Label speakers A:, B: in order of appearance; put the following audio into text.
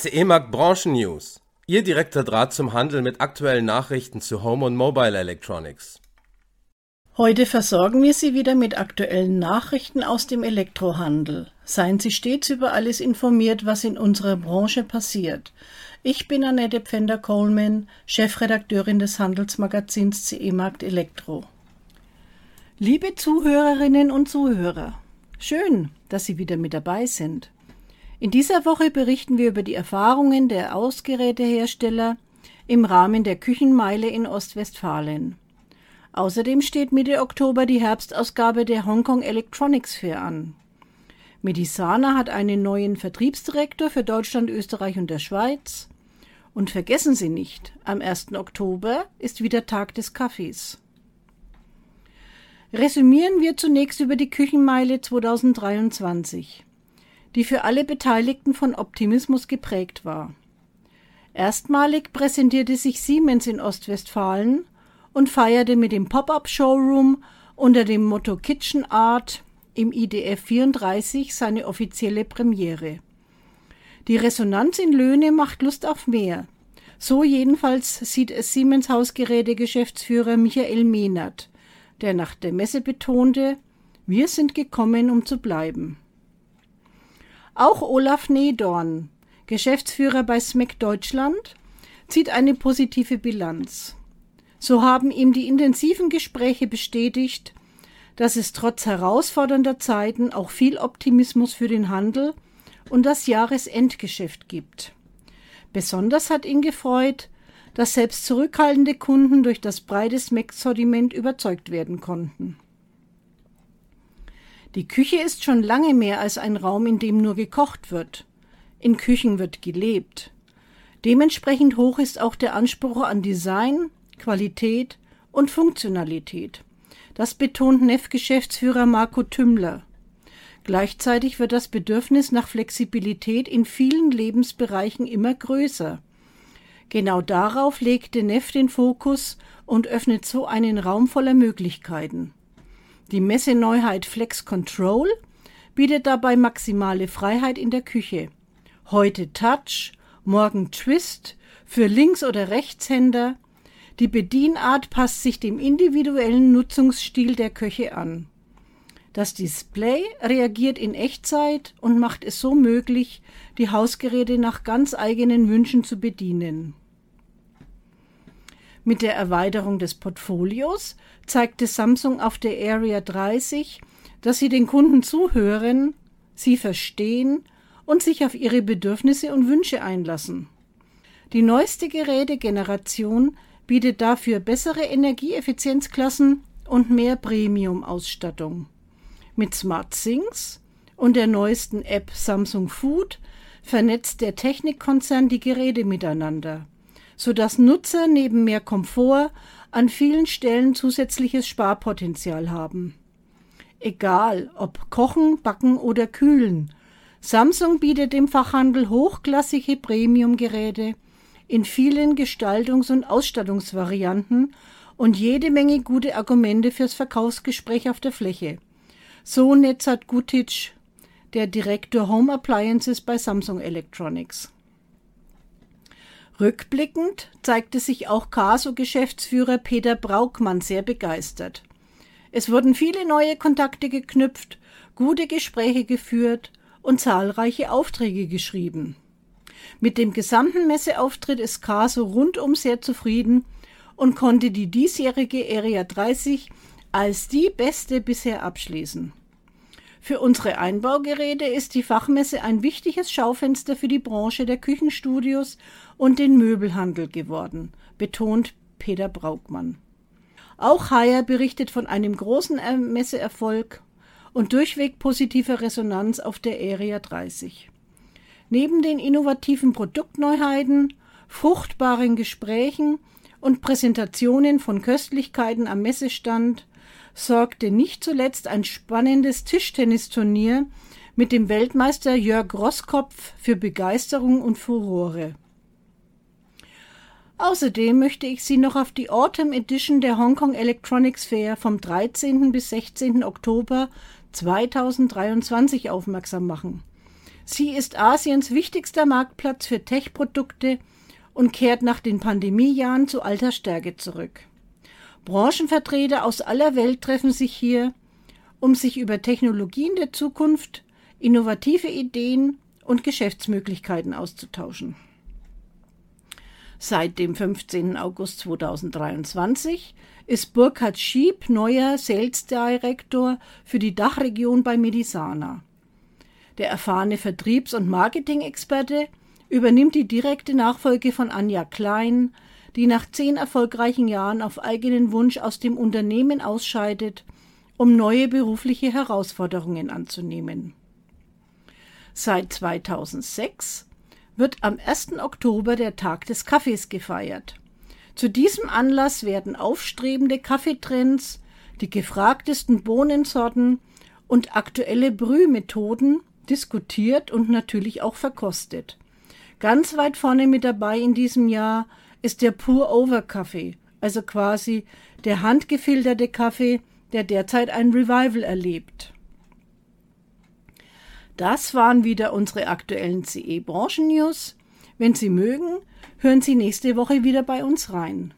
A: CE-Markt Branchen News. Ihr direkter Draht zum Handel mit aktuellen Nachrichten zu Home und Mobile Electronics.
B: Heute versorgen wir Sie wieder mit aktuellen Nachrichten aus dem Elektrohandel. Seien Sie stets über alles informiert, was in unserer Branche passiert. Ich bin Annette Pfänder-Coleman, Chefredakteurin des Handelsmagazins CE Markt Elektro. Liebe Zuhörerinnen und Zuhörer, schön, dass Sie wieder mit dabei sind. In dieser Woche berichten wir über die Erfahrungen der Ausgerätehersteller im Rahmen der Küchenmeile in Ostwestfalen. Außerdem steht Mitte Oktober die Herbstausgabe der Hongkong Electronics Fair an. Medisana hat einen neuen Vertriebsdirektor für Deutschland, Österreich und der Schweiz. Und vergessen Sie nicht, am 1. Oktober ist wieder Tag des Kaffees. Resümieren wir zunächst über die Küchenmeile 2023 die für alle Beteiligten von Optimismus geprägt war. Erstmalig präsentierte sich Siemens in Ostwestfalen und feierte mit dem Pop-up-Showroom unter dem Motto Kitchen Art im IDF 34 seine offizielle Premiere. Die Resonanz in Löhne macht Lust auf mehr. So jedenfalls sieht es Siemens Hausgeräte-Geschäftsführer Michael Mehnert, der nach der Messe betonte, wir sind gekommen, um zu bleiben. Auch Olaf Nedorn, Geschäftsführer bei SMEC Deutschland, zieht eine positive Bilanz. So haben ihm die intensiven Gespräche bestätigt, dass es trotz herausfordernder Zeiten auch viel Optimismus für den Handel und das Jahresendgeschäft gibt. Besonders hat ihn gefreut, dass selbst zurückhaltende Kunden durch das breite SMEC-Sortiment überzeugt werden konnten. Die Küche ist schon lange mehr als ein Raum, in dem nur gekocht wird. In Küchen wird gelebt. Dementsprechend hoch ist auch der Anspruch an Design, Qualität und Funktionalität. Das betont NEF-Geschäftsführer Marco Tümmler. Gleichzeitig wird das Bedürfnis nach Flexibilität in vielen Lebensbereichen immer größer. Genau darauf legte NEF den Fokus und öffnet so einen Raum voller Möglichkeiten. Die Messeneuheit Flex Control bietet dabei maximale Freiheit in der Küche. Heute Touch, morgen Twist für Links- oder Rechtshänder. Die Bedienart passt sich dem individuellen Nutzungsstil der Köche an. Das Display reagiert in Echtzeit und macht es so möglich, die Hausgeräte nach ganz eigenen Wünschen zu bedienen. Mit der Erweiterung des Portfolios zeigte Samsung auf der Area 30, dass sie den Kunden zuhören, sie verstehen und sich auf ihre Bedürfnisse und Wünsche einlassen. Die neueste Gerätegeneration bietet dafür bessere Energieeffizienzklassen und mehr Premium-Ausstattung. Mit Smart Things und der neuesten App Samsung Food vernetzt der Technikkonzern die Geräte miteinander sodass Nutzer neben mehr Komfort an vielen Stellen zusätzliches Sparpotenzial haben. Egal ob kochen, backen oder kühlen, Samsung bietet dem Fachhandel hochklassige Premium-Geräte in vielen Gestaltungs- und Ausstattungsvarianten und jede Menge gute Argumente fürs Verkaufsgespräch auf der Fläche. So netzert Gutic, der Direktor Home Appliances bei Samsung Electronics. Rückblickend zeigte sich auch Caso-Geschäftsführer Peter Braukmann sehr begeistert. Es wurden viele neue Kontakte geknüpft, gute Gespräche geführt und zahlreiche Aufträge geschrieben. Mit dem gesamten Messeauftritt ist Caso rundum sehr zufrieden und konnte die diesjährige Area 30 als die beste bisher abschließen. Für unsere Einbaugeräte ist die Fachmesse ein wichtiges Schaufenster für die Branche der Küchenstudios und den Möbelhandel geworden, betont Peter Braukmann. Auch Haier berichtet von einem großen Messeerfolg und durchweg positiver Resonanz auf der Area 30. Neben den innovativen Produktneuheiten, fruchtbaren Gesprächen und Präsentationen von Köstlichkeiten am Messestand sorgte nicht zuletzt ein spannendes Tischtennisturnier mit dem Weltmeister Jörg Rosskopf für Begeisterung und Furore. Außerdem möchte ich Sie noch auf die Autumn Edition der Hong Kong Electronics Fair vom 13. bis 16. Oktober 2023 aufmerksam machen. Sie ist Asiens wichtigster Marktplatz für Tech-Produkte und kehrt nach den Pandemiejahren zu alter Stärke zurück. Branchenvertreter aus aller Welt treffen sich hier, um sich über Technologien der Zukunft, innovative Ideen und Geschäftsmöglichkeiten auszutauschen. Seit dem 15. August 2023 ist Burkhard Schieb neuer Sales Director für die Dachregion bei Medisana. Der erfahrene Vertriebs- und Marketing-Experte übernimmt die direkte Nachfolge von Anja Klein, die nach zehn erfolgreichen Jahren auf eigenen Wunsch aus dem Unternehmen ausscheidet, um neue berufliche Herausforderungen anzunehmen. Seit 2006 wird am 1. Oktober der Tag des Kaffees gefeiert. Zu diesem Anlass werden aufstrebende Kaffeetrends, die gefragtesten Bohnensorten und aktuelle Brühmethoden diskutiert und natürlich auch verkostet. Ganz weit vorne mit dabei in diesem Jahr ist der Pour-Over-Kaffee, also quasi der handgefilterte Kaffee, der derzeit ein Revival erlebt. Das waren wieder unsere aktuellen CE-Branchen-News. Wenn Sie mögen, hören Sie nächste Woche wieder bei uns rein.